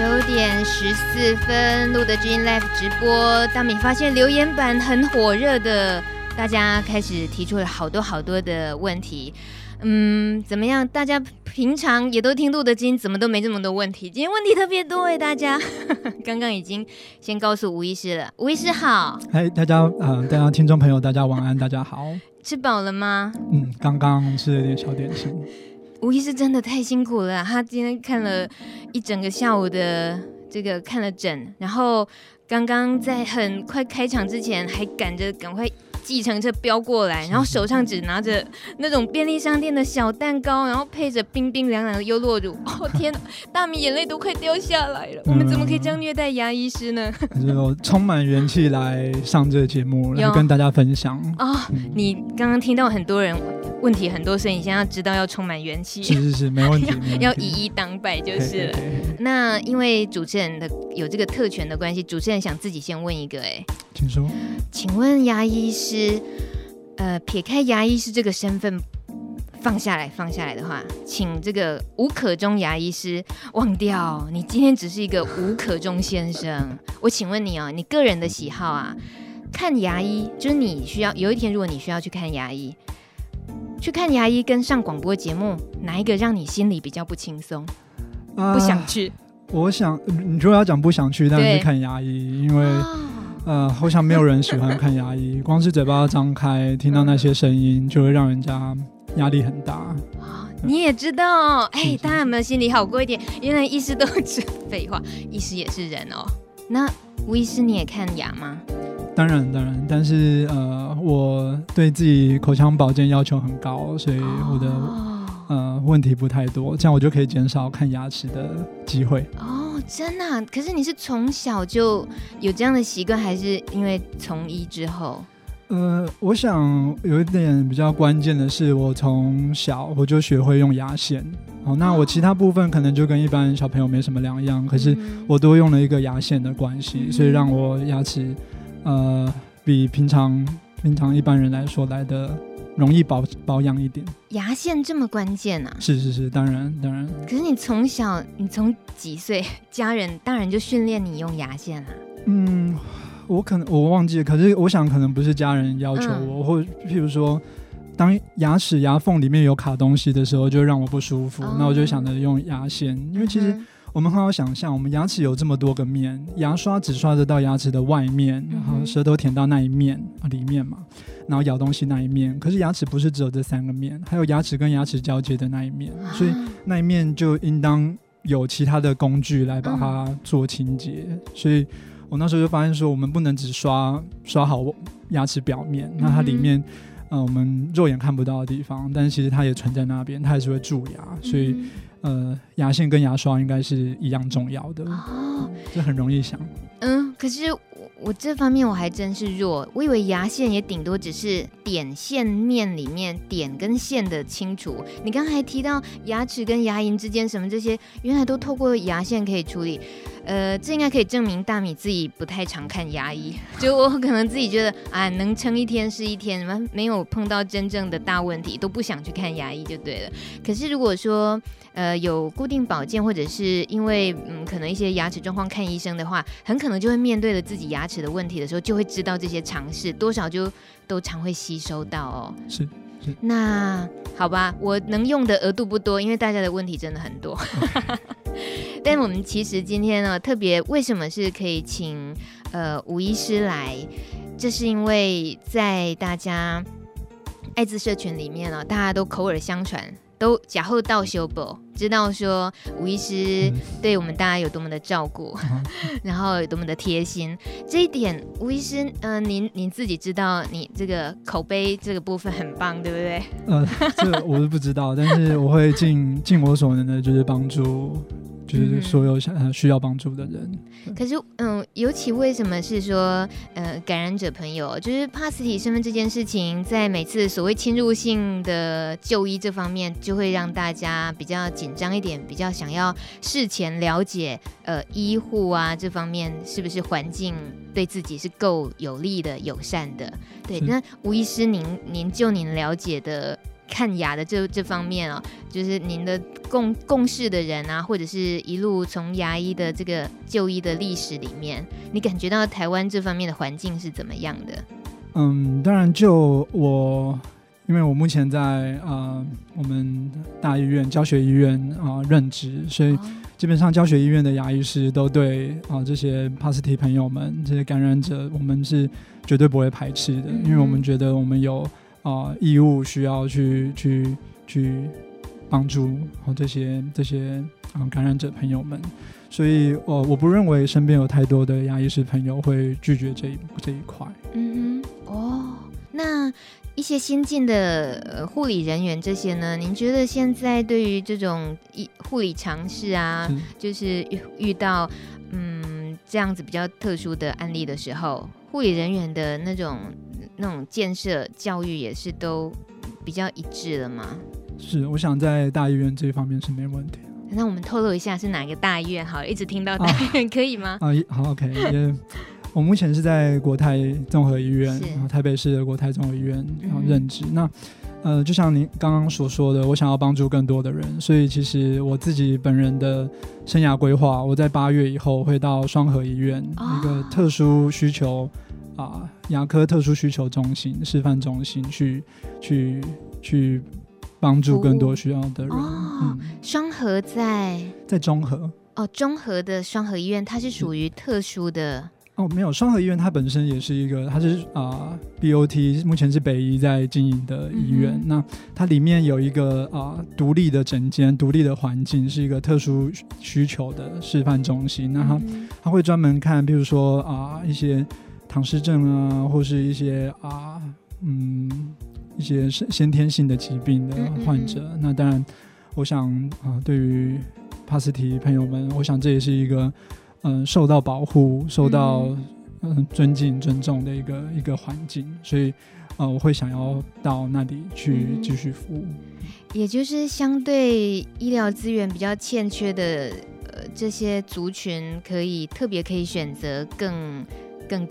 九点十四分，路德之音 Live 直播。大米发现留言板很火热的，大家开始提出了好多好多的问题。嗯，怎么样？大家平常也都听路德之音，怎么都没这么多问题？今天问题特别多哎，大家 刚刚已经先告诉吴医师了。吴医师好，嗨，大家啊、呃，大家听众朋友，大家晚安，大家好。吃饱了吗？嗯，刚刚吃了点小点心。吴医师真的太辛苦了，他今天看了一整个下午的这个看了诊，然后刚刚在很快开场之前还赶着赶快计程车飙过来，然后手上只拿着那种便利商店的小蛋糕，然后配着冰冰凉凉的优酪乳。哦 天哪，大米眼泪都快掉下来了。我们怎么可以这样虐待牙医师呢？就充满元气来上这个节目，来跟大家分享啊、哦！你刚刚听到很多人。问题很多，所以你现在要知道要充满元气。是是是，没问题。要，要以一当百就是了。那因为主持人的有这个特权的关系，主持人想自己先问一个，哎，请说。请问牙医师，呃，撇开牙医师这个身份放下来，放下来的话，请这个吴可中牙医师忘掉，你今天只是一个吴可中先生。我请问你哦，你个人的喜好啊，看牙医，就是你需要有一天，如果你需要去看牙医。去看牙医跟上广播节目，哪一个让你心里比较不轻松？呃、不想去？我想，你如果要讲不想去，当然是看牙医，因为、哦、呃，好像没有人喜欢看牙医，光是嘴巴张开，听到那些声音，就会让人家压力很大。哦、你也知道，哎、欸，大家有没有心里好过一点？原来医师都是 废话，医师也是人哦。那吴医师，你也看牙吗？当然，当然，但是呃，我对自己口腔保健要求很高，所以我的、哦、呃问题不太多，这样我就可以减少看牙齿的机会。哦，真的、啊？可是你是从小就有这样的习惯，还是因为从医之后？呃，我想有一点比较关键的是，我从小我就学会用牙线。哦，那我其他部分可能就跟一般小朋友没什么两样，可是我多用了一个牙线的关系，嗯、所以让我牙齿。呃，比平常平常一般人来说来的容易保保养一点。牙线这么关键啊？是是是，当然当然。可是你从小，你从几岁，家人大人就训练你用牙线啊？嗯，我可能我忘记了，可是我想可能不是家人要求我，嗯、或譬如说，当牙齿牙缝里面有卡东西的时候，就让我不舒服，哦、那我就想着用牙线，因为其实。嗯我们很好想象，我们牙齿有这么多个面，牙刷只刷得到牙齿的外面，然后舌头舔到那一面里面嘛，然后咬东西那一面。可是牙齿不是只有这三个面，还有牙齿跟牙齿交接的那一面，所以那一面就应当有其他的工具来把它做清洁。所以我那时候就发现说，我们不能只刷刷好牙齿表面，那它里面，呃，我们肉眼看不到的地方，但是其实它也存在那边，它也是会蛀牙，所以。呃，牙线跟牙刷应该是一样重要的哦，这很容易想。嗯，可是我我这方面我还真是弱，我以为牙线也顶多只是点线面里面点跟线的清除。你刚才提到牙齿跟牙龈之间什么这些，原来都透过牙线可以处理。呃，这应该可以证明大米自己不太常看牙医，就我可能自己觉得啊，能撑一天是一天，什么没有碰到真正的大问题，都不想去看牙医就对了。可是如果说呃有固定保健，或者是因为嗯可能一些牙齿状况看医生的话，很可能就会面对了自己牙齿的问题的时候，就会知道这些常识，多少就都常会吸收到哦。是是。那好吧，我能用的额度不多，因为大家的问题真的很多。但我们其实今天呢，特别为什么是可以请呃吴医师来？这是因为在大家艾滋社群里面呢，大家都口耳相传，都假后到修补，知道说吴医师对我们大家有多么的照顾，然后有多么的贴心。这一点，吴医师，嗯、呃，您您自己知道，你这个口碑这个部分很棒，对不对？呃，这个我是不知道，但是我会尽尽我所能的，就是帮助。就是所有想需要帮助的人。可是，嗯，尤其为什么是说，呃，感染者朋友，就是帕斯体身份这件事情，在每次所谓侵入性的就医这方面，就会让大家比较紧张一点，比较想要事前了解，呃，医护啊这方面是不是环境对自己是够有利的、友善的？对，那吴医师您，您您就您了解的。看牙的这这方面哦，就是您的共共事的人啊，或者是一路从牙医的这个就医的历史里面，你感觉到台湾这方面的环境是怎么样的？嗯，当然就我，因为我目前在啊、呃、我们大医院教学医院啊、呃、任职，所以基本上教学医院的牙医师都对啊、呃、这些帕斯提朋友们这些感染者，我们是绝对不会排斥的，嗯、因为我们觉得我们有。啊、呃，义务需要去去去帮助好这些这些啊、呃、感染者朋友们，所以我、呃、我不认为身边有太多的牙医师朋友会拒绝这一这一块。嗯哼，哦，那一些新进的呃护理人员这些呢？您觉得现在对于这种医护理尝试啊，是就是遇遇到嗯这样子比较特殊的案例的时候，护理人员的那种。那种建设教育也是都比较一致了吗？是，我想在大医院这一方面是没问题。那我们透露一下是哪个大医院？好，一直听到大医院、啊、可以吗？啊，好，OK。也，我目前是在国泰综合医院，然后台北市的国泰综合医院然后任职。嗯、那呃，就像您刚刚所说的，我想要帮助更多的人，所以其实我自己本人的生涯规划，我在八月以后会到双河医院、哦、一个特殊需求。啊，牙科特殊需求中心、示范中心去去去帮助更多需要的人。哦，双、嗯、和在在中和哦，中和的双和医院，它是属于特殊的哦，没有双和医院，它本身也是一个，它是啊 BOT，目前是北医在经营的医院。嗯、那它里面有一个啊独立的诊间、独立的环境，是一个特殊需求的示范中心。那它、嗯、它会专门看，比如说啊一些。唐氏症啊，或是一些啊，嗯，一些先先天性的疾病的患者，嗯嗯嗯，那当然，我想啊，对于帕斯提朋友们，我想这也是一个嗯受到保护、受到嗯尊敬、尊重的一个一个环境，所以呃，我会想要到那里去继续服务。也就是相对医疗资源比较欠缺的呃这些族群，可以特别可以选择更。更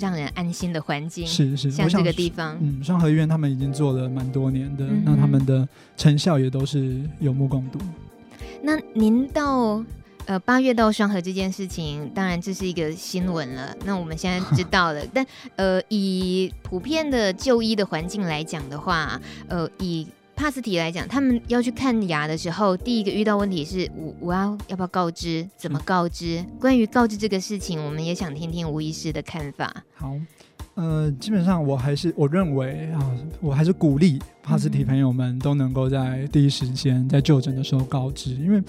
让人安心的环境是是，像这个地方，嗯，双和医院他们已经做了蛮多年的，嗯、那他们的成效也都是有目共睹。那您到呃八月到双和这件事情，当然这是一个新闻了。那我们现在知道了，但呃以普遍的就医的环境来讲的话，呃以。帕斯提来讲，他们要去看牙的时候，第一个遇到问题是，我我要要不要告知？怎么告知？关于告知这个事情，我们也想听听吴医师的看法。好，呃，基本上我还是我认为啊，我还是鼓励帕斯提朋友们都能够在第一时间在就诊的时候告知，因为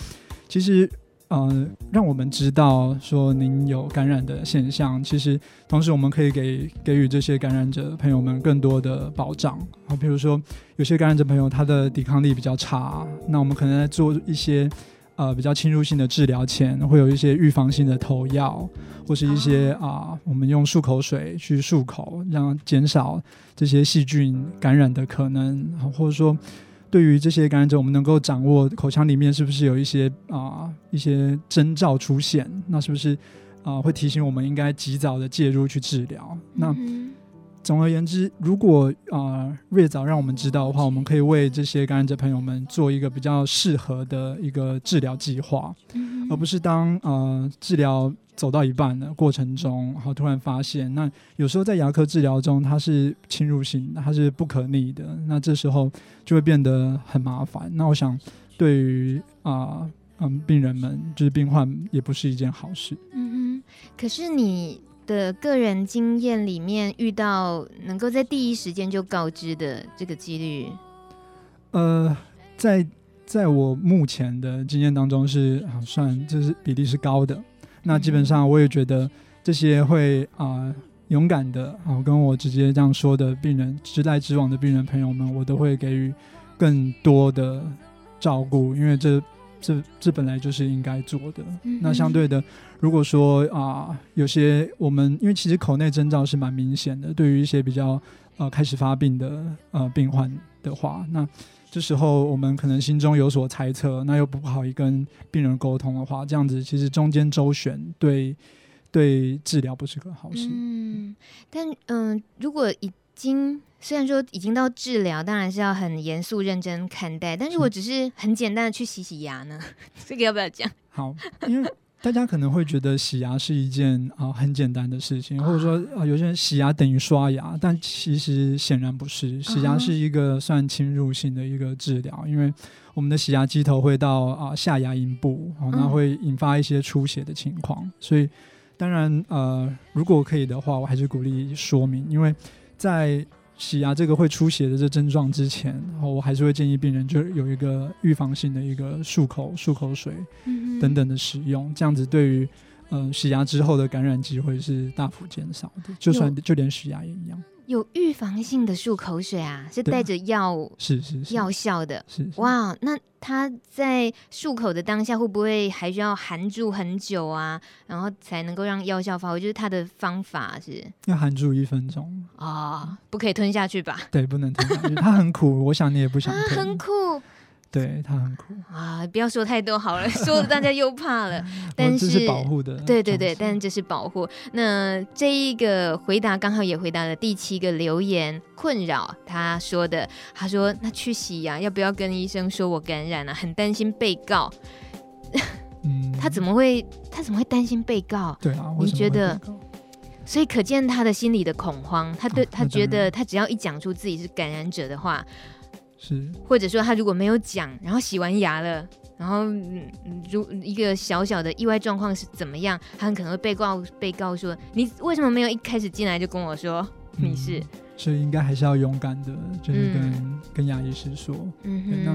其实。呃，让我们知道说您有感染的现象，其实同时我们可以给给予这些感染者朋友们更多的保障。好，比如说有些感染者朋友他的抵抗力比较差，那我们可能在做一些呃比较侵入性的治疗前，会有一些预防性的投药，或是一些啊、我们用漱口水去漱口，让减少这些细菌感染的可能，或者说。对于这些感染者，我们能够掌握口腔里面是不是有一些啊、呃、一些征兆出现，那是不是啊、呃、会提醒我们应该及早的介入去治疗？那总而言之，如果啊越早让我们知道的话，我们可以为这些感染者朋友们做一个比较适合的一个治疗计划，而不是当呃治疗。走到一半的过程中，然后突然发现，那有时候在牙科治疗中，它是侵入性的，它是不可逆的，那这时候就会变得很麻烦。那我想，对于啊嗯病人们，就是病患，也不是一件好事。嗯哼。可是你的个人经验里面，遇到能够在第一时间就告知的这个几率，呃，在在我目前的经验当中是啊算就是比例是高的。那基本上，我也觉得这些会啊、呃、勇敢的啊跟我直接这样说的病人，直来直往的病人朋友们，我都会给予更多的照顾，因为这这这本来就是应该做的。嗯、那相对的，如果说啊、呃、有些我们因为其实口内征兆是蛮明显的，对于一些比较呃开始发病的呃病患的话，那。这时候我们可能心中有所猜测，那又不好意跟病人沟通的话，这样子其实中间周旋对对治疗不是个好事。嗯，但嗯、呃，如果已经虽然说已经到治疗，当然是要很严肃认真看待。但是我只是很简单的去洗洗牙呢，这个要不要讲？好，因为大家可能会觉得洗牙是一件啊、呃、很简单的事情，或者说啊、呃、有些人洗牙等于刷牙，但其实显然不是。洗牙是一个算侵入性的一个治疗，因为我们的洗牙机头会到啊、呃、下牙龈部，然、呃、后会引发一些出血的情况，所以。当然，呃，如果可以的话，我还是鼓励说明，因为在洗牙这个会出血的这症状之前，然后我还是会建议病人就有一个预防性的一个漱口、漱口水等等的使用，嗯、这样子对于呃洗牙之后的感染机会是大幅减少的，就算就连洗牙也一样。有预防性的漱口水啊，是带着药是是药效的，是，哇。那它在漱口的当下会不会还需要含住很久啊？然后才能够让药效发挥？就是它的方法是要含住一分钟啊、哦，不可以吞下去吧？对，不能吞下去，它很苦。我想你也不想吞，很苦。对，他很苦 啊！不要说太多好了，说大家又怕了。但是，是保护的，对对对，但这是保护。那这一个回答刚好也回答了第七个留言困扰他说的，他说：“那去洗牙要不要跟医生说我感染了、啊？很担心被告。”嗯，他怎么会？他怎么会担心被告？对啊，你觉得？所以可见他的心里的恐慌。他对、啊、他觉得，他只要一讲出自己是感染者的话。是，或者说他如果没有讲，然后洗完牙了，然后如一个小小的意外状况是怎么样，他很可能会被告被告说，你为什么没有一开始进来就跟我说你是？嗯、所以应该还是要勇敢的，就是跟、嗯、跟牙医师说。嗯哼，那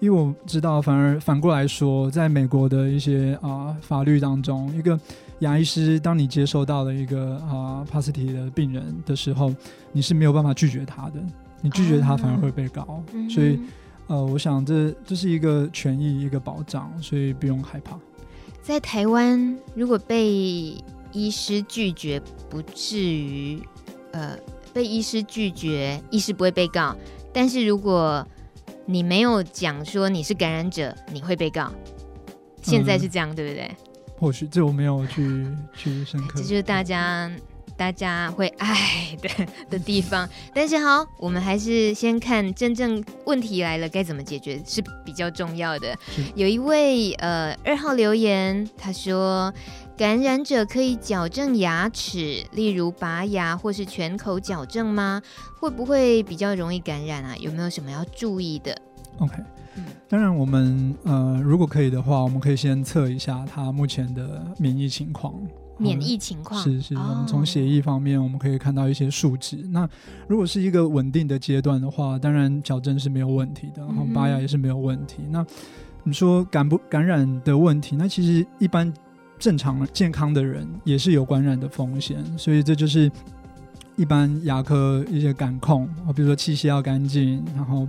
因为我知道，反而反过来说，在美国的一些啊、呃、法律当中，一个牙医师当你接收到了一个啊帕斯提的病人的时候，你是没有办法拒绝他的。你拒绝他反而会被告，所以，呃，我想这这是一个权益，一个保障，所以不用害怕。在台湾，如果被医师拒绝，不至于，呃，被医师拒绝，医师不会被告。但是如果你没有讲说你是感染者，你会被告。现在是这样，嗯、对不对？或许这我没有去去深刻。这就是大家。大家会爱的 的地方，但是好，我们还是先看真正问题来了该怎么解决是比较重要的。有一位呃二号留言，他说感染者可以矫正牙齿，例如拔牙或是全口矫正吗？会不会比较容易感染啊？有没有什么要注意的？OK，嗯，当然我们呃如果可以的话，我们可以先测一下他目前的免疫情况。免疫情况是是，我们从血液方面我们可以看到一些数值。哦。那如果是一个稳定的阶段的话，当然矫正是没有问题的，然后拔牙也是没有问题。嗯、那你说感不感染的问题？那其实一般正常健康的人也是有感染的风险，所以这就是一般牙科一些感控，比如说器械要干净，然后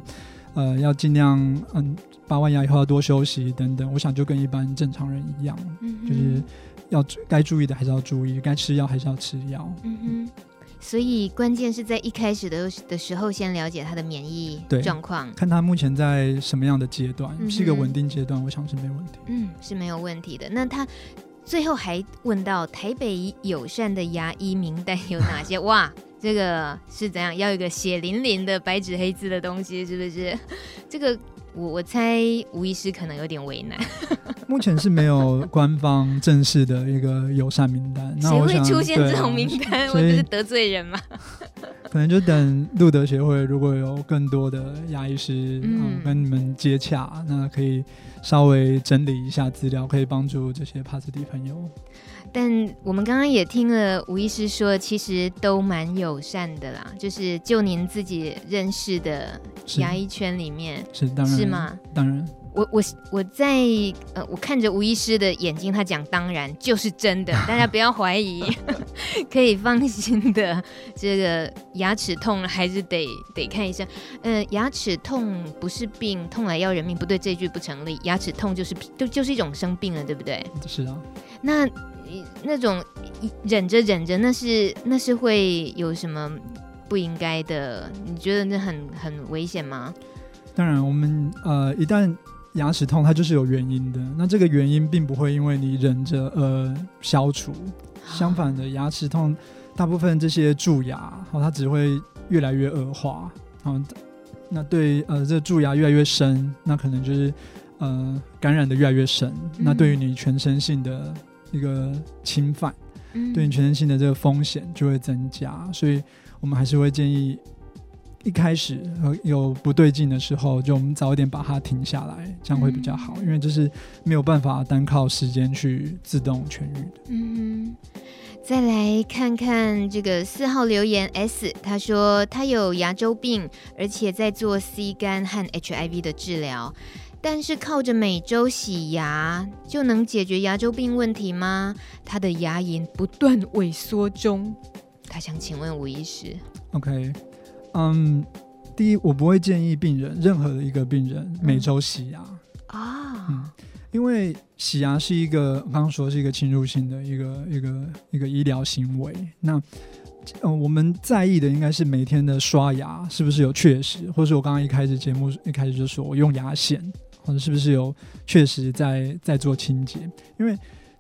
呃要尽量嗯拔完牙以后要多休息等等。我想就跟一般正常人一样，嗯、就是。要该注意的还是要注意，该吃药还是要吃药。嗯哼，所以关键是在一开始的的时候，先了解他的免疫状况，看他目前在什么样的阶段，嗯、是一个稳定阶段，我想是没问题。嗯，是没有问题的。那他最后还问到台北友善的牙医名单有哪些？哇，这个是怎样？要一个血淋淋的白纸黑字的东西，是不是？这个。我我猜吴医师可能有点为难。目前是没有官方正式的一个友善名单。谁会出现这种名单？我就是得罪人吗？可能就等路德协会如果有更多的牙医师、嗯嗯、跟你们接洽，那可以稍微整理一下资料，可以帮助这些帕斯蒂朋友。但我们刚刚也听了吴医师说，其实都蛮友善的啦。就是就您自己认识的牙医圈里面，是，是当然，是吗？当然，我我我在呃，我看着吴医师的眼睛，他讲当然就是真的，大家不要怀疑，可以放心的。这个牙齿痛还是得得看医生。嗯、呃，牙齿痛不是病，痛来要人命，不对，这句不成立。牙齿痛就是就就是一种生病了，对不对？是啊。那。那种忍着忍着，那是那是会有什么不应该的？你觉得那很很危险吗？当然，我们呃，一旦牙齿痛，它就是有原因的。那这个原因并不会因为你忍着呃消除，相反的，牙齿痛大部分这些蛀牙，好，它只会越来越恶化，啊，那对呃这蛀牙越来越深，那可能就是呃感染的越来越深，嗯、那对于你全身性的一个侵犯，嗯、对你全身性的这个风险就会增加，所以我们还是会建议。一开始有不对劲的时候，就我们早一点把它停下来，这样会比较好，嗯、因为这是没有办法单靠时间去自动痊愈的。嗯，再来看看这个四号留言 S，他说他有牙周病，而且在做 C 肝和 HIV 的治疗，但是靠着每周洗牙就能解决牙周病问题吗？他的牙龈不断萎缩中，他想请问吴医师。OK。嗯，第一，我不会建议病人任何的一个病人每周洗牙啊，嗯，因为洗牙是一个我刚刚说是一个侵入性的一个一个一个医疗行为。那呃，我们在意的应该是每天的刷牙是不是有确实，或是我刚刚一开始节目一开始就说我用牙线，或者是不是有确实在在做清洁，因为。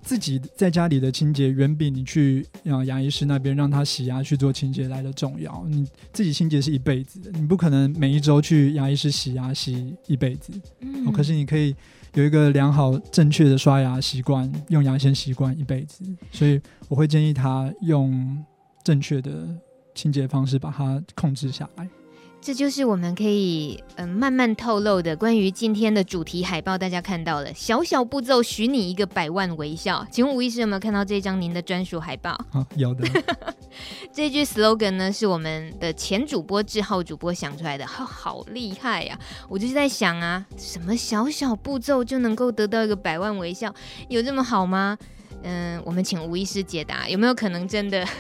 自己在家里的清洁远比你去啊牙医师那边让他洗牙去做清洁来的重要。你自己清洁是一辈子的，你不可能每一周去牙医师洗牙洗一辈子。嗯、哦，可是你可以有一个良好正确的刷牙习惯，用牙线习惯一辈子。所以我会建议他用正确的清洁方式把它控制下来。这就是我们可以嗯、呃、慢慢透露的关于今天的主题海报，大家看到了，小小步骤许你一个百万微笑。请问吴医师有没有看到这张您的专属海报？啊，有的。这句 slogan 呢是我们的前主播志浩主播想出来的，好好厉害呀、啊！我就是在想啊，什么小小步骤就能够得到一个百万微笑，有这么好吗？嗯，我们请吴医师解答，有没有可能真的？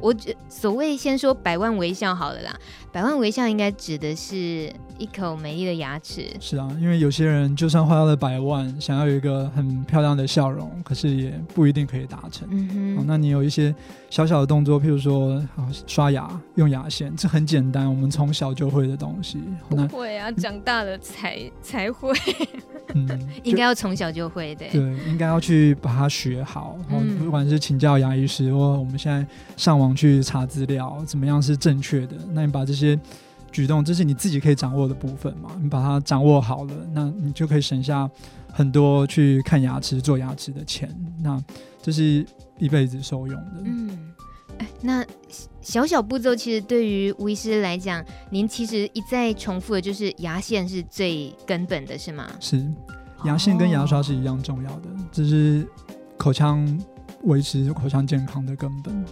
我所谓先说百万微笑好了啦，百万微笑应该指的是一口美丽的牙齿。是啊，因为有些人就算花了百万，想要有一个很漂亮的笑容，可是也不一定可以达成。嗯哼，那你有一些小小的动作，譬如说刷牙用牙线，这很简单，我们从小就会的东西。不会啊，长大了才才会。嗯，应该要从小就会的。对，应该要去把它学好。然后不管是请教牙医师，或我们现在上网去查资料，怎么样是正确的？那你把这些举动，这是你自己可以掌握的部分嘛？你把它掌握好了，那你就可以省下很多去看牙齿、做牙齿的钱。那这是一辈子受用的。嗯。哎那小小步骤其实对于吴医师来讲，您其实一再重复的就是牙线是最根本的，是吗？是，牙线跟牙刷是一样重要的，这是口腔维持口腔健康的根本。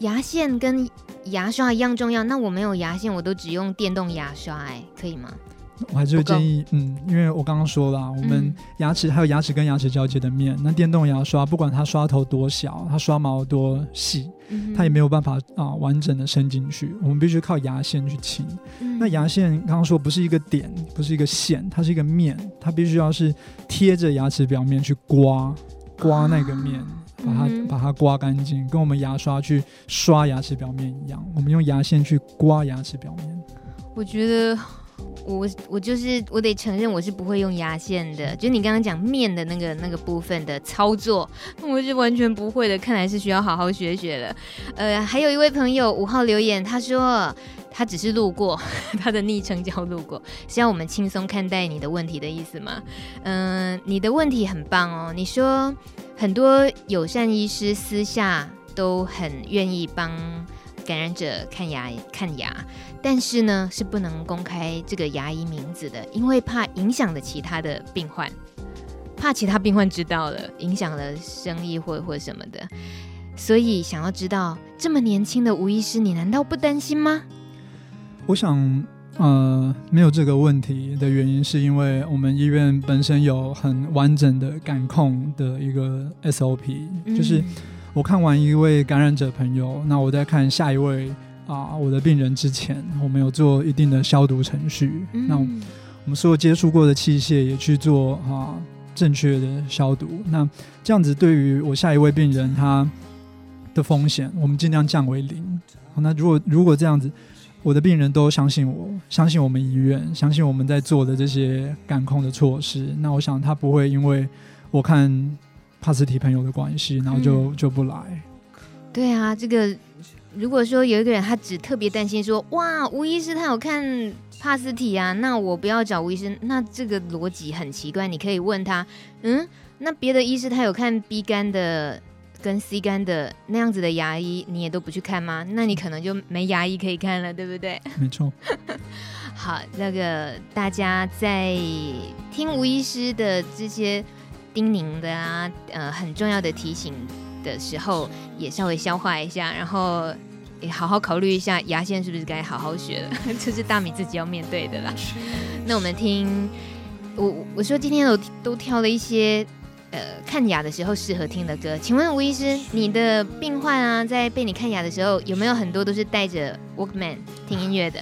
牙线跟牙刷一样重要，那我没有牙线，我都只用电动牙刷，哎，可以吗？我还是会建议，嗯，因为我刚刚说了，我们牙齿还有牙齿跟牙齿交接的面，嗯、那电动牙刷不管它刷头多小，它刷毛多细，嗯、它也没有办法啊完整的伸进去，我们必须靠牙线去清。嗯、那牙线刚刚说不是一个点，不是一个线，它是一个面，它必须要是贴着牙齿表面去刮刮那个面，啊、把它、嗯、把它刮干净，跟我们牙刷去刷牙齿表面一样，我们用牙线去刮牙齿表面。我觉得。我我就是我得承认我是不会用牙线的，就你刚刚讲面的那个那个部分的操作，我是完全不会的。看来是需要好好学学了。呃，还有一位朋友五号留言，他说他只是路过，他的昵称叫路过，是要我们轻松看待你的问题的意思吗？嗯、呃，你的问题很棒哦。你说很多友善医师私下都很愿意帮感染者看牙看牙。但是呢，是不能公开这个牙医名字的，因为怕影响了其他的病患，怕其他病患知道了，影响了生意或或什么的。所以想要知道这么年轻的吴医师，你难道不担心吗？我想，呃，没有这个问题的原因，是因为我们医院本身有很完整的感控的一个 SOP，嗯，就是我看完一位感染者朋友，那我在看下一位。啊，我的病人之前我们有做一定的消毒程序，嗯、那我们所有接触过的器械也去做啊正确的消毒。那这样子对于我下一位病人他的风险，我们尽量降为零。那如果如果这样子，我的病人都相信我，相信我们医院，相信我们在做的这些感控的措施，那我想他不会因为我看帕斯提朋友的关系，然后就、嗯、就不来。对啊，这个。如果说有一个人他只特别担心说，哇，吴医师他有看帕斯提啊，那我不要找吴医师，那这个逻辑很奇怪。你可以问他，嗯，那别的医师他有看 B 肝的跟 C 肝的那样子的牙医，你也都不去看吗？那你可能就没牙医可以看了，对不对？没错。好，那个大家在听吴医师的这些叮咛的啊，呃，很重要的提醒的时候，也稍微消化一下，然后也好好考虑一下牙线是不是该好好学了，这是大米自己要面对的啦。那我们听我我说今天我都挑了一些呃看牙的时候适合听的歌，请问吴医师，你的病患啊在被你看牙的时候，有没有很多都是带着 Walkman 听音乐的？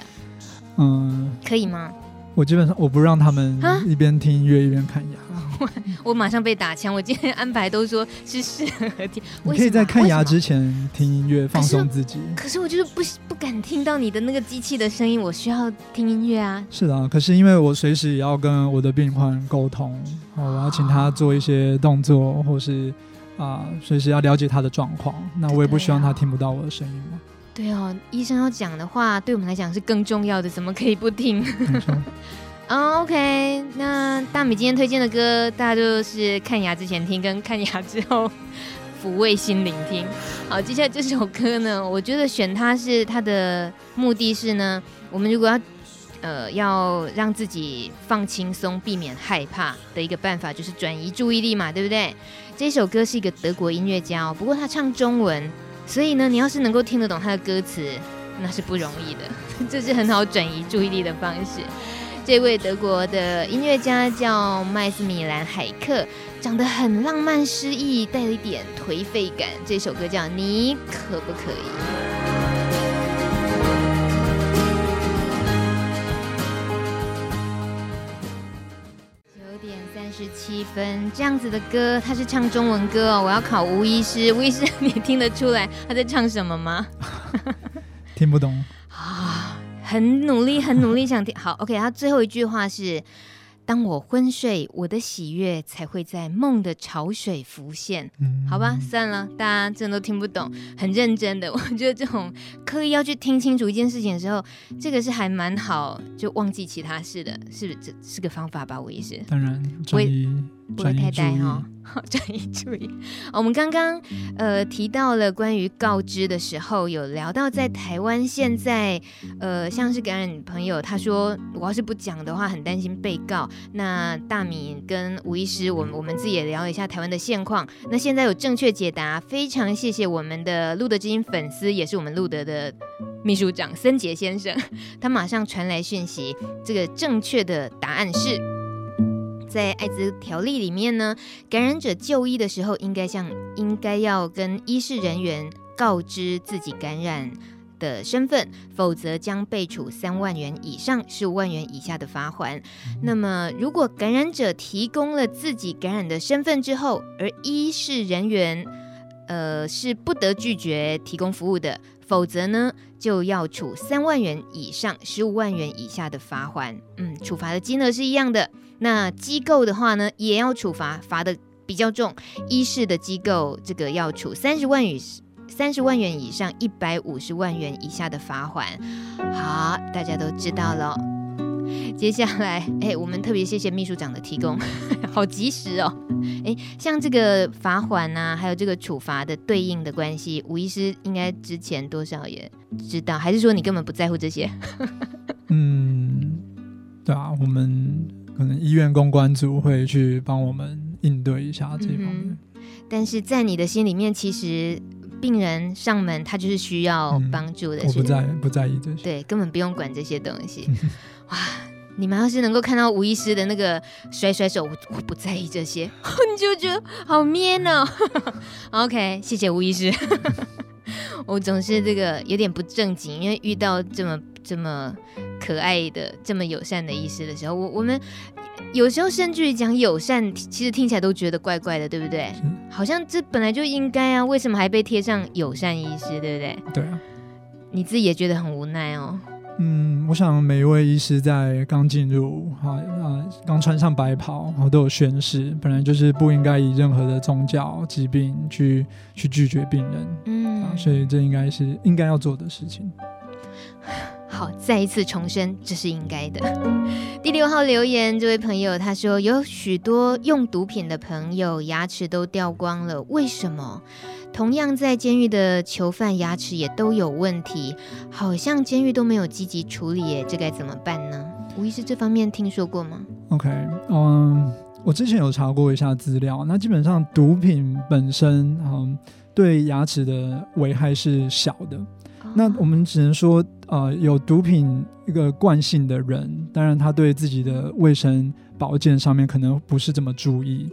嗯，可以吗？我基本上我不让他们一边听音乐一边看牙。我 我马上被打枪。我今天安排都说是适合听。你可以在看牙之前听音乐放松自己。可是我就是不不敢听到你的那个机器的声音，我需要听音乐啊。是的，可是因为我随时也要跟我的病患沟通，我要请他做一些动作，或是啊，随时要了解他的状况。那我也不希望他听不到我的声音嘛。对哦，医生要讲的话，对我们来讲是更重要的，怎么可以不听？OK，那大米今天推荐的歌，大家就是看牙之前听，跟看牙之后抚慰心灵听。好，接下来这首歌呢，我觉得选它是它的目的是呢，我们如果要呃要让自己放轻松，避免害怕的一个办法，就是转移注意力嘛，对不对？这首歌是一个德国音乐家哦，不过他唱中文。所以呢，你要是能够听得懂他的歌词，那是不容易的。这是很好转移注意力的方式。这位德国的音乐家叫麦斯米兰·海克，长得很浪漫诗意，带了一点颓废感。这首歌叫《你可不可以》。十七分这样子的歌，他是唱中文歌哦。我要考吴医师，吴医师，你听得出来他在唱什么吗？听不懂啊，很努力，很努力想听。好，OK，他最后一句话是。当我昏睡，我的喜悦才会在梦的潮水浮现。嗯，好吧，算了，大家真的都听不懂，很认真的。我觉得这种刻意要去听清楚一件事情的时候，这个是还蛮好，就忘记其他事的，是不是？这是个方法吧，我也是？当然，不会太呆哈。好，转移注意。我们刚刚呃提到了关于告知的时候，有聊到在台湾现在呃像是感染朋友，他说我要是不讲的话，很担心被告。那大米跟吴医师，我们我们自己也聊了一下台湾的现况。那现在有正确解答，非常谢谢我们的路德基金粉丝，也是我们路德的秘书长森杰先生，他马上传来讯息，这个正确的答案是。在艾滋条例里面呢，感染者就医的时候，应该向应该要跟医事人员告知自己感染的身份，否则将被处三万元以上十五万元以下的罚款。那么，如果感染者提供了自己感染的身份之后，而医事人员呃是不得拒绝提供服务的，否则呢就要处三万元以上十五万元以下的罚款。嗯，处罚的金额是一样的。那机构的话呢，也要处罚，罚的比较重。一是的机构，这个要处三十万与三十万元以上一百五十万元以下的罚款。好，大家都知道了。接下来，哎，我们特别谢谢秘书长的提供，好及时哦。哎，像这个罚款啊，还有这个处罚的对应的关系，吴医师应该之前多少也知道，还是说你根本不在乎这些？嗯，对啊，我们。可能医院公关组会去帮我们应对一下这方面，嗯，但是在你的心里面，其实病人上门他就是需要帮助的，嗯，我不在不在意这些，对，根本不用管这些东西。哇，你们要是能够看到吴医师的那个甩甩手，我我不在意这些，你就觉得好 man 哦。OK，谢谢吴医师。我总是这个有点不正经，因为遇到这么这么。可爱的这么友善的医师的时候，我我们有时候甚至于讲友善，其实听起来都觉得怪怪的，对不对？好像这本来就应该啊，为什么还被贴上友善医师，对不对？对啊，你自己也觉得很无奈哦。嗯，我想每一位医师在刚进入啊啊，刚穿上白袍，然后都有宣誓，本来就是不应该以任何的宗教疾病去去拒绝病人，嗯，啊，所以这应该是应该要做的事情。再一次重申，这是应该的。第六号留言，这位朋友他说，有许多用毒品的朋友牙齿都掉光了，为什么？同样在监狱的囚犯牙齿也都有问题，好像监狱都没有积极处理耶，这该怎么办呢？吴医师这方面听说过吗？OK，嗯，我之前有查过一下资料，那基本上毒品本身，嗯，对牙齿的危害是小的。那我们只能说，呃，有毒品一个惯性的人，当然他对自己的卫生保健上面可能不是这么注意。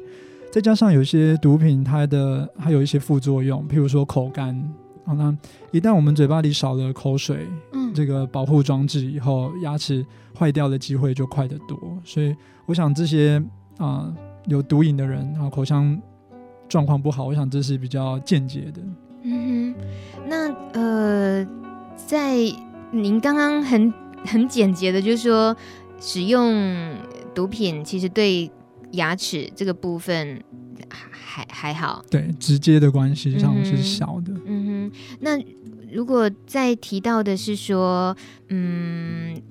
再加上有些毒品，它的还有一些副作用，譬如说口干。好，那一旦我们嘴巴里少了口水，嗯，这个保护装置以后，牙齿坏掉的机会就快得多。所以，我想这些啊、呃、有毒瘾的人啊，口腔状况不好，我想这是比较间接的。嗯哼，那呃，在您刚刚很很简洁的，就是说使用毒品其实对。牙齿这个部分还还好，对，直接的关系上是小的。嗯，嗯哼，那如果再提到的是说，嗯，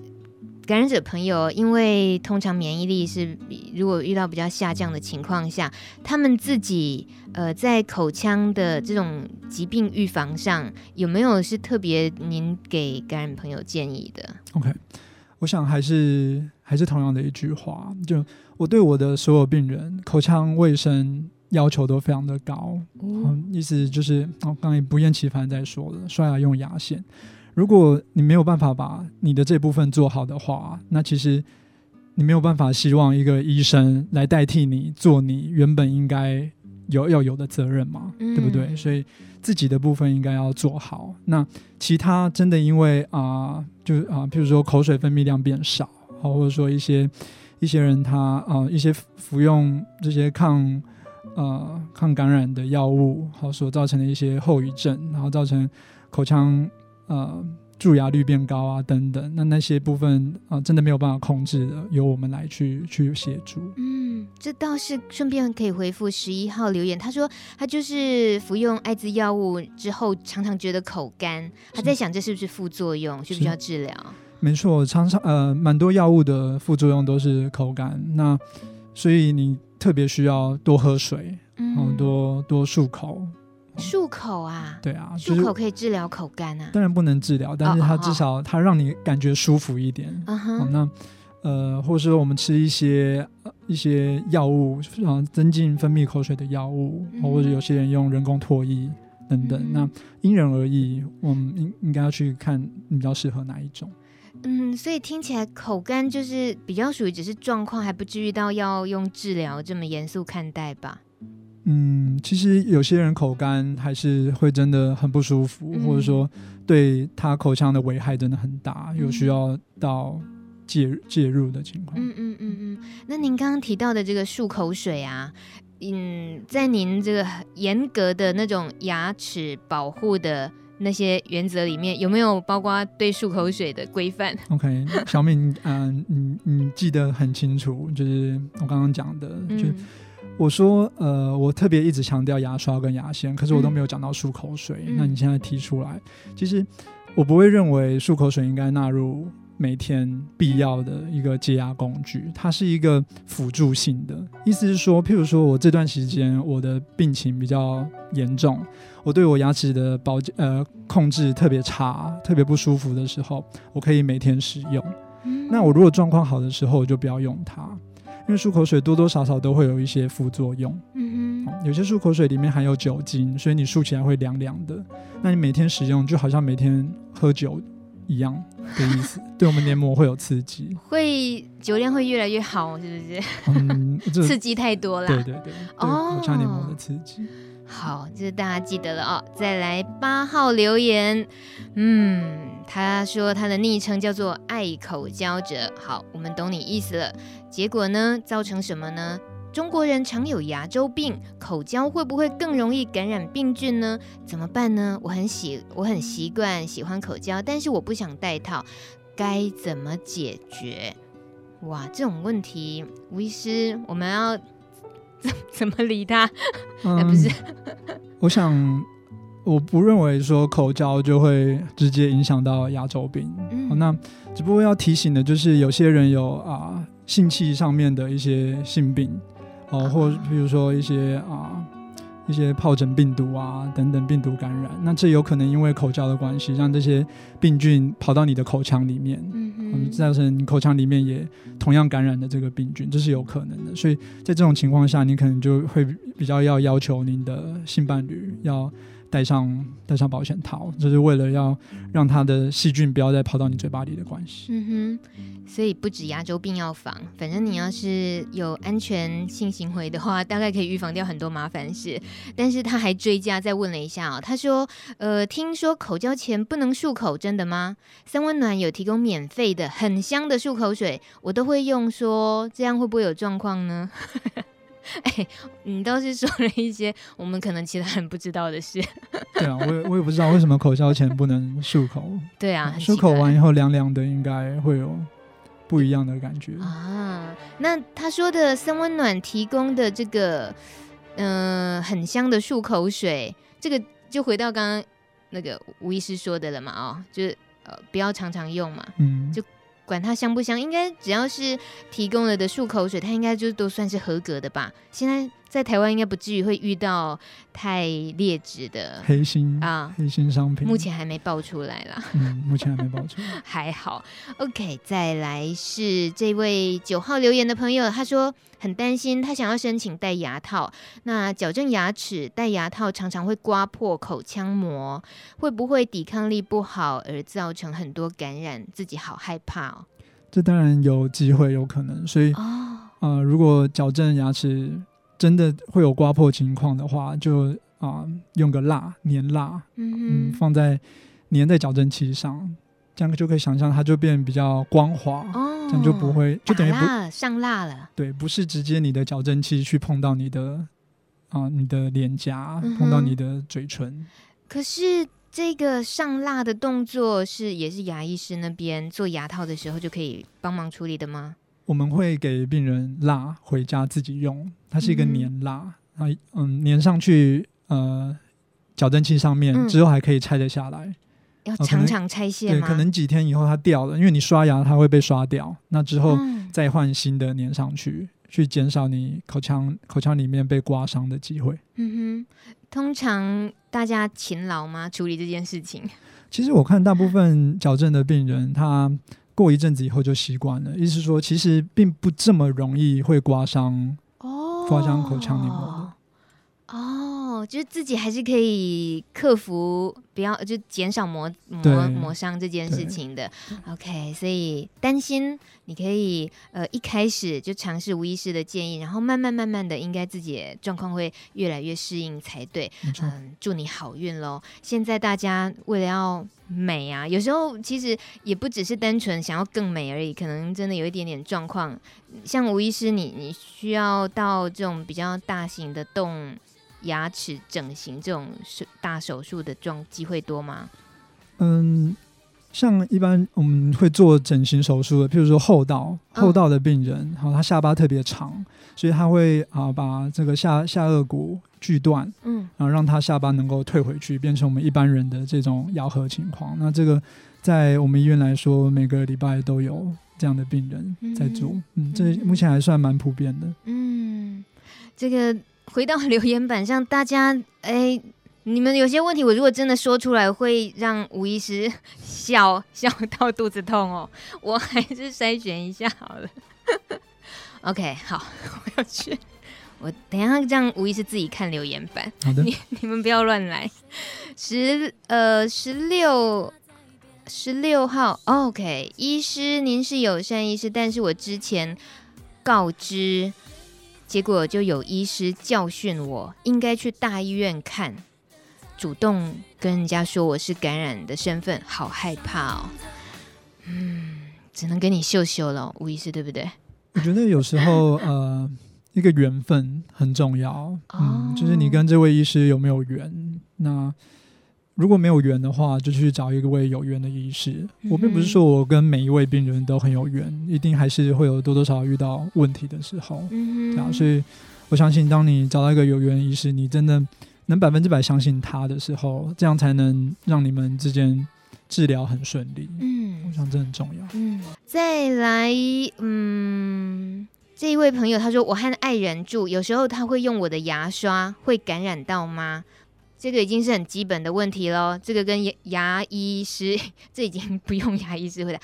感染者朋友，因为通常免疫力是如果遇到比较下降的情况下，他们自己呃在口腔的这种疾病预防上有没有是特别您给感染朋友建议的？OK，我想还是还是同样的一句话，就。我对我的所有病人口腔卫生要求都非常的高，嗯，嗯，意思就是，我刚刚也不厌其烦在说了，刷牙用牙线。如果你没有办法把你的这部分做好的话，那其实你没有办法希望一个医生来代替你做你原本应该有要有的责任嘛，嗯，对不对？所以自己的部分应该要做好。那其他真的因为啊，呃，就是啊，譬如说口水分泌量变少，好，或者说一些。一些人他啊、呃，一些服用这些抗呃抗感染的药物，好所造成的一些后遗症，然后造成口腔呃蛀牙率变高啊等等，那那些部分啊、呃、真的没有办法控制的，由我们来去去协助。嗯，这倒是顺便可以回复十一号留言，他说他就是服用艾滋药物之后，常常觉得口干，他在想这是不是副作用，需不需要治疗？没错，常常呃，蛮多药物的副作用都是口干，那所以你特别需要多喝水，嗯，多多漱口。漱口啊？对啊，漱口可以治疗口干啊？当然不能治疗，但是它至少它让你感觉舒服一点。那呃，或者说我们吃一些一些药物，像，增进分泌口水的药物，嗯，或者有些人用人工唾液等等，嗯，那因人而异，我们应应该要去看你比较适合哪一种。嗯，所以听起来口干就是比较属于只是状况，还不至于到要用治疗这么严肃看待吧？嗯，其实有些人口干还是会真的很不舒服，嗯、或者说对他口腔的危害真的很大，嗯、有需要到介介入的情况。嗯嗯嗯嗯。那您刚刚提到的这个漱口水啊，嗯，在您这个严格的那种牙齿保护的。那些原则里面有没有包括对漱口水的规范？OK，小敏，嗯、呃，你你记得很清楚，就是我刚刚讲的，嗯、就我说，呃，我特别一直强调牙刷跟牙线，可是我都没有讲到漱口水。嗯、那你现在提出来，其实我不会认为漱口水应该纳入每天必要的一个洁牙工具，它是一个辅助性的。意思是说，譬如说我这段时间我的病情比较严重。我对我牙齿的保健呃控制特别差，特别不舒服的时候，我可以每天使用。嗯、那我如果状况好的时候，我就不要用它，因为漱口水多多少少都会有一些副作用。嗯哼，有些漱口水里面含有酒精，所以你漱起来会凉凉的。那你每天使用就好像每天喝酒一样的意思，对我们黏膜会有刺激，会酒量会越来越好，是不是？嗯，刺激太多了。对对对，哦口腔黏膜的刺激。好，就是大家记得了哦。再来八号留言，嗯，他说他的昵称叫做爱口交者。好，我们懂你意思了。结果呢，造成什么呢？中国人常有牙周病，口交会不会更容易感染病菌呢？怎么办呢？我很喜，我很习惯喜欢口交，但是我不想戴套。该怎么解决？哇，这种问题，吴医师，我们要怎 怎么理他？嗯，不是，我想，我不认为说口交就会直接影响到牙周病。嗯，那只不过要提醒的就是，有些人有啊性器上面的一些性病，哦，或比如说一些啊。一些疱疹病毒啊等等病毒感染，那这有可能因为口交的关系，让这些病菌跑到你的口腔里面，嗯哼，造成你口腔里面也同样感染的这个病菌，这是有可能的。所以在这种情况下，你可能就会比较要要求您的性伴侣要戴上戴上保险套，就是为了要让它的细菌不要再跑到你嘴巴里的关系。嗯哼。所以不止牙周病要防，反正你要是有安全性行为的话，大概可以预防掉很多麻烦事。但是他还追加再问了一下哦，他说：“呃，听说口交前不能漱口，真的吗？三温暖有提供免费的很香的漱口水，我都会用，说这样会不会有状况呢？” 哎，你倒是说了一些我们可能其他人不知道的事。对啊，我也我也不知道为什么口交前不能漱口。对啊，漱口完以后凉凉的，应该会有。不一样的感觉啊！那他说的森温暖提供的这个，嗯、呃，很香的漱口水，这个就回到刚刚那个吴医师说的了嘛？哦，就是呃，不要常常用嘛，嗯，就管它香不香，应该只要是提供了的漱口水，它应该就都算是合格的吧？现在。在台湾应该不至于会遇到太劣质的黑心啊，黑心商品，目前还没爆出来啦。嗯，目前还没爆出来，还好。OK，再来是这位九号留言的朋友，他说很担心，他想要申请戴牙套，那矫正牙齿戴牙套常常会刮破口腔膜，会不会抵抗力不好而造成很多感染？自己好害怕哦。这当然有机会，有可能。所以啊、哦呃，如果矫正牙齿。真的会有刮破情况的话，就啊、呃、用个蜡粘蜡，嗯，嗯，放在粘在矫正器上，这样就可以想象它就变比较光滑，哦，这样就不会就等于不上蜡了。对，不是直接你的矫正器去碰到你的啊、呃、你的脸颊，嗯、碰到你的嘴唇。可是这个上蜡的动作是也是牙医师那边做牙套的时候就可以帮忙处理的吗？我们会给病人蜡回家自己用，它是一个粘蜡，啊、嗯，嗯，粘上去，呃，矫正器上面、嗯、之后还可以拆得下来，要常常拆卸吗？对，可能几天以后它掉了，因为你刷牙它会被刷掉，那之后再换新的粘上去，嗯、去减少你口腔口腔里面被刮伤的机会。嗯哼，通常大家勤劳吗？处理这件事情？其实我看大部分矫正的病人他。过一阵子以后就习惯了，意思是说，其实并不这么容易会刮伤哦，刮伤口腔黏膜哦，就是自己还是可以克服，不要就减少磨磨磨伤这件事情的。OK，所以担心你可以呃一开始就尝试吴医师的建议，然后慢慢慢慢的，应该自己状况会越来越适应才对。嗯祝你好运喽！现在大家为了要美啊，有时候其实也不只是单纯想要更美而已，可能真的有一点点状况。像吴医师你，你你需要到这种比较大型的动牙齿整形这种手大手术的状机会多吗？嗯，像一般我们会做整形手术的，譬如说后道后道的病人，好、哦，他下巴特别长，所以他会啊把这个下下颚骨。锯断，嗯，然后让他下巴能够退回去，变成我们一般人的这种咬合情况。那这个在我们医院来说，每个礼拜都有这样的病人在做，嗯，嗯，这目前还算蛮普遍的。嗯，这个回到留言板上，大家 哎，你们有些问题，我如果真的说出来，会让吴医师 笑 笑到肚子痛哦。我还是筛选一下好了。OK，好，我要去。我等一下让吴医师自己看留言板，好的，你你们不要乱来。十呃十六十六号，OK，医师您是友善医师，但是我之前告知，结果就有医师教训我，应该去大医院看，主动跟人家说我是感染的身份，好害怕哦。嗯，只能跟你秀秀了，吴医师对不对？我觉得有时候 呃。一个缘分很重要，嗯，就是你跟这位医师有没有缘？那如果没有缘的话，就去找一位有缘的医师。我并不是说我跟每一位病人都很有缘，一定还是会有多多少少遇到问题的时候。嗯哼，这样，所以我相信，当你找到一个有缘的医师，你真的能百分之百相信他的时候，这样才能让你们之间治疗很顺利。嗯，我想这很重要。嗯，再来，嗯。这一位朋友他说：“我和爱人住，有时候他会用我的牙刷，会感染到吗？这个已经是很基本的问题喽。这个跟牙牙医师，这已经不用牙医师回答。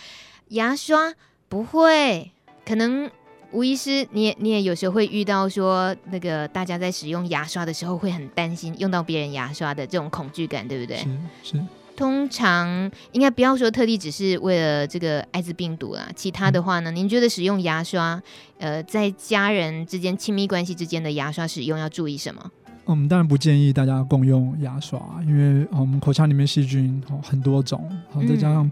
牙刷不会，可能吴医师，你也你也有时候会遇到说，那个大家在使用牙刷的时候会很担心用到别人牙刷的这种恐惧感，对不对？是是。”通常应该不要说特地只是为了这个艾滋病毒啦，其他的话呢，您觉得使用牙刷，呃，在家人之间亲密关系之间的牙刷使用要注意什么？我们当然不建议大家共用牙刷，因为我们口腔里面细菌很多种，好，再加上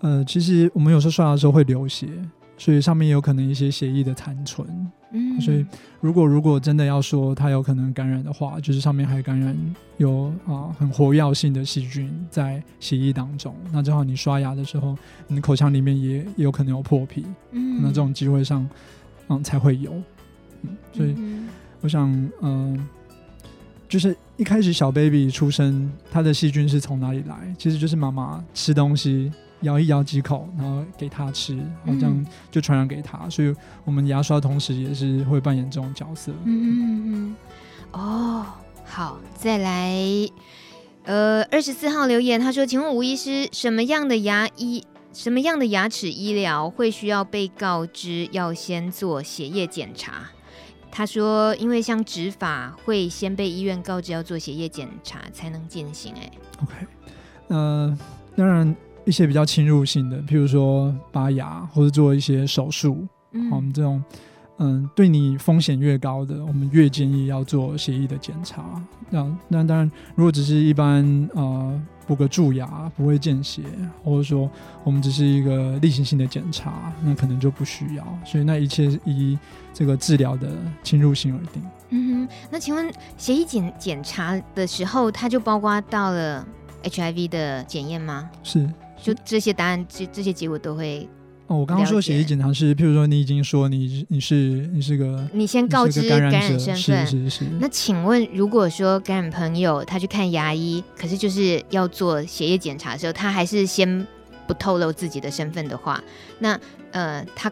呃，其实我们有时候刷牙的时候会流血。所以上面有可能一些血液的残存，嗯，所以如果如果真的要说它有可能感染的话，就是上面还感染有啊很活跃性的细菌在血液当中，那正好你刷牙的时候，你口腔里面也也有可能有破皮，嗯，那这种机会上，嗯才会有，嗯，所以我想，嗯、呃，就是一开始小 baby 出生，他的细菌是从哪里来？其实就是妈妈吃东西。咬一咬几口，然后给他吃，然后这样就传染给他。所以，我们牙刷同时也是会扮演这种角色。嗯嗯嗯。哦，好，再来。呃，二十四号留言，他说：“请问吴医师，什么样的牙医，什么样的牙齿医疗会需要被告知要先做血液检查？”他说：“因为像执法会先被医院告知要做血液检查才能进行。”哎，OK，呃，当然。一些比较侵入性的，譬如说拔牙或者做一些手术，嗯，我们这种嗯，对你风险越高的，我们越建议要做血液的检查。那那当然，如果只是一般呃补个蛀牙不会见血，或者说我们只是一个例行性的检查，那可能就不需要。所以那一切以这个治疗的侵入性而定。嗯哼，那请问协议检检查的时候，它就包括到了 HIV 的检验吗？是。就这些答案，这这些结果都会哦。我刚刚说血液检查是，譬如说你已经说你你是你是个，你先告知感染身份，是是是。那请问，如果说感染朋友他去看牙医，可是就是要做血液检查的时候，他还是先不透露自己的身份的话，那呃，他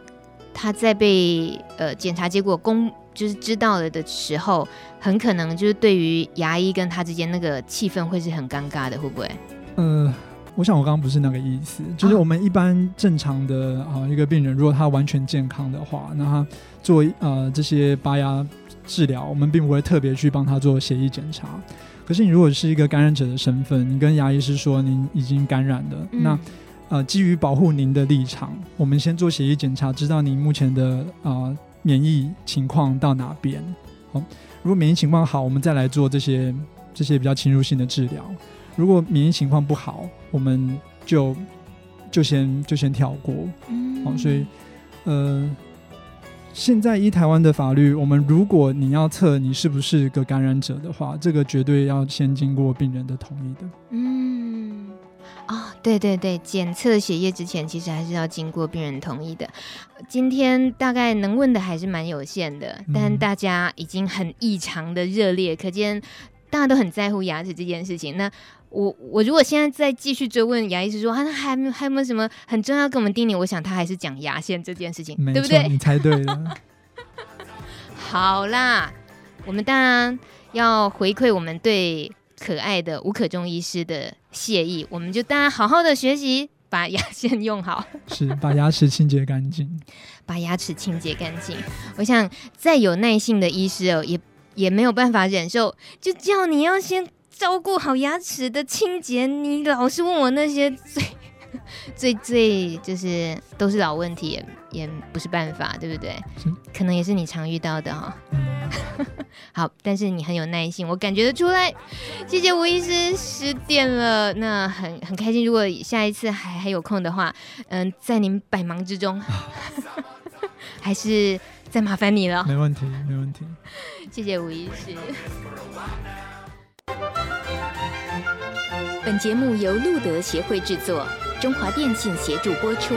他在被呃检查结果公就是知道了的时候，很可能就是对于牙医跟他之间那个气氛会是很尴尬的，会不会？嗯、呃。我想我刚刚不是那个意思，就是我们一般正常的啊、呃、一个病人，如果他完全健康的话，那他做呃这些拔牙治疗，我们并不会特别去帮他做血液检查。可是你如果是一个感染者的身份，你跟牙医师说您已经感染了，嗯、那呃基于保护您的立场，我们先做血液检查，知道您目前的啊、呃、免疫情况到哪边。好，如果免疫情况好，我们再来做这些这些比较侵入性的治疗。如果免疫情况不好，我们就就先就先跳过。嗯，好，所以呃，现在依台湾的法律，我们如果你要测你是不是个感染者的话，这个绝对要先经过病人的同意的。嗯，啊、哦，对对对，检测血液之前，其实还是要经过病人同意的。今天大概能问的还是蛮有限的，但大家已经很异常的热烈，可见大家都很在乎牙齿这件事情。那我我如果现在再继续追问牙医师说，他还没还有没有什么很重要跟我们叮咛？我想他还是讲牙线这件事情，对不对？你猜对了。好啦，我们当然要回馈我们对可爱的吴可中医师的谢意，我们就大家好好的学习，把牙线用好，是把牙齿清洁干净，把牙齿清洁干净。我想再有耐性的医师哦，也也没有办法忍受，就叫你要先。照顾好牙齿的清洁，你老是问我那些最 最最就是都是老问题也，也不是办法，对不对？可能也是你常遇到的哈。嗯、好，但是你很有耐心，我感觉得出来。谢谢吴医师，十点了，那很很开心。如果下一次还还有空的话，嗯，在您百忙之中，还是再麻烦你了。没问题，没问题。谢谢吴医师。本节目由路德协会制作，中华电信协助播出。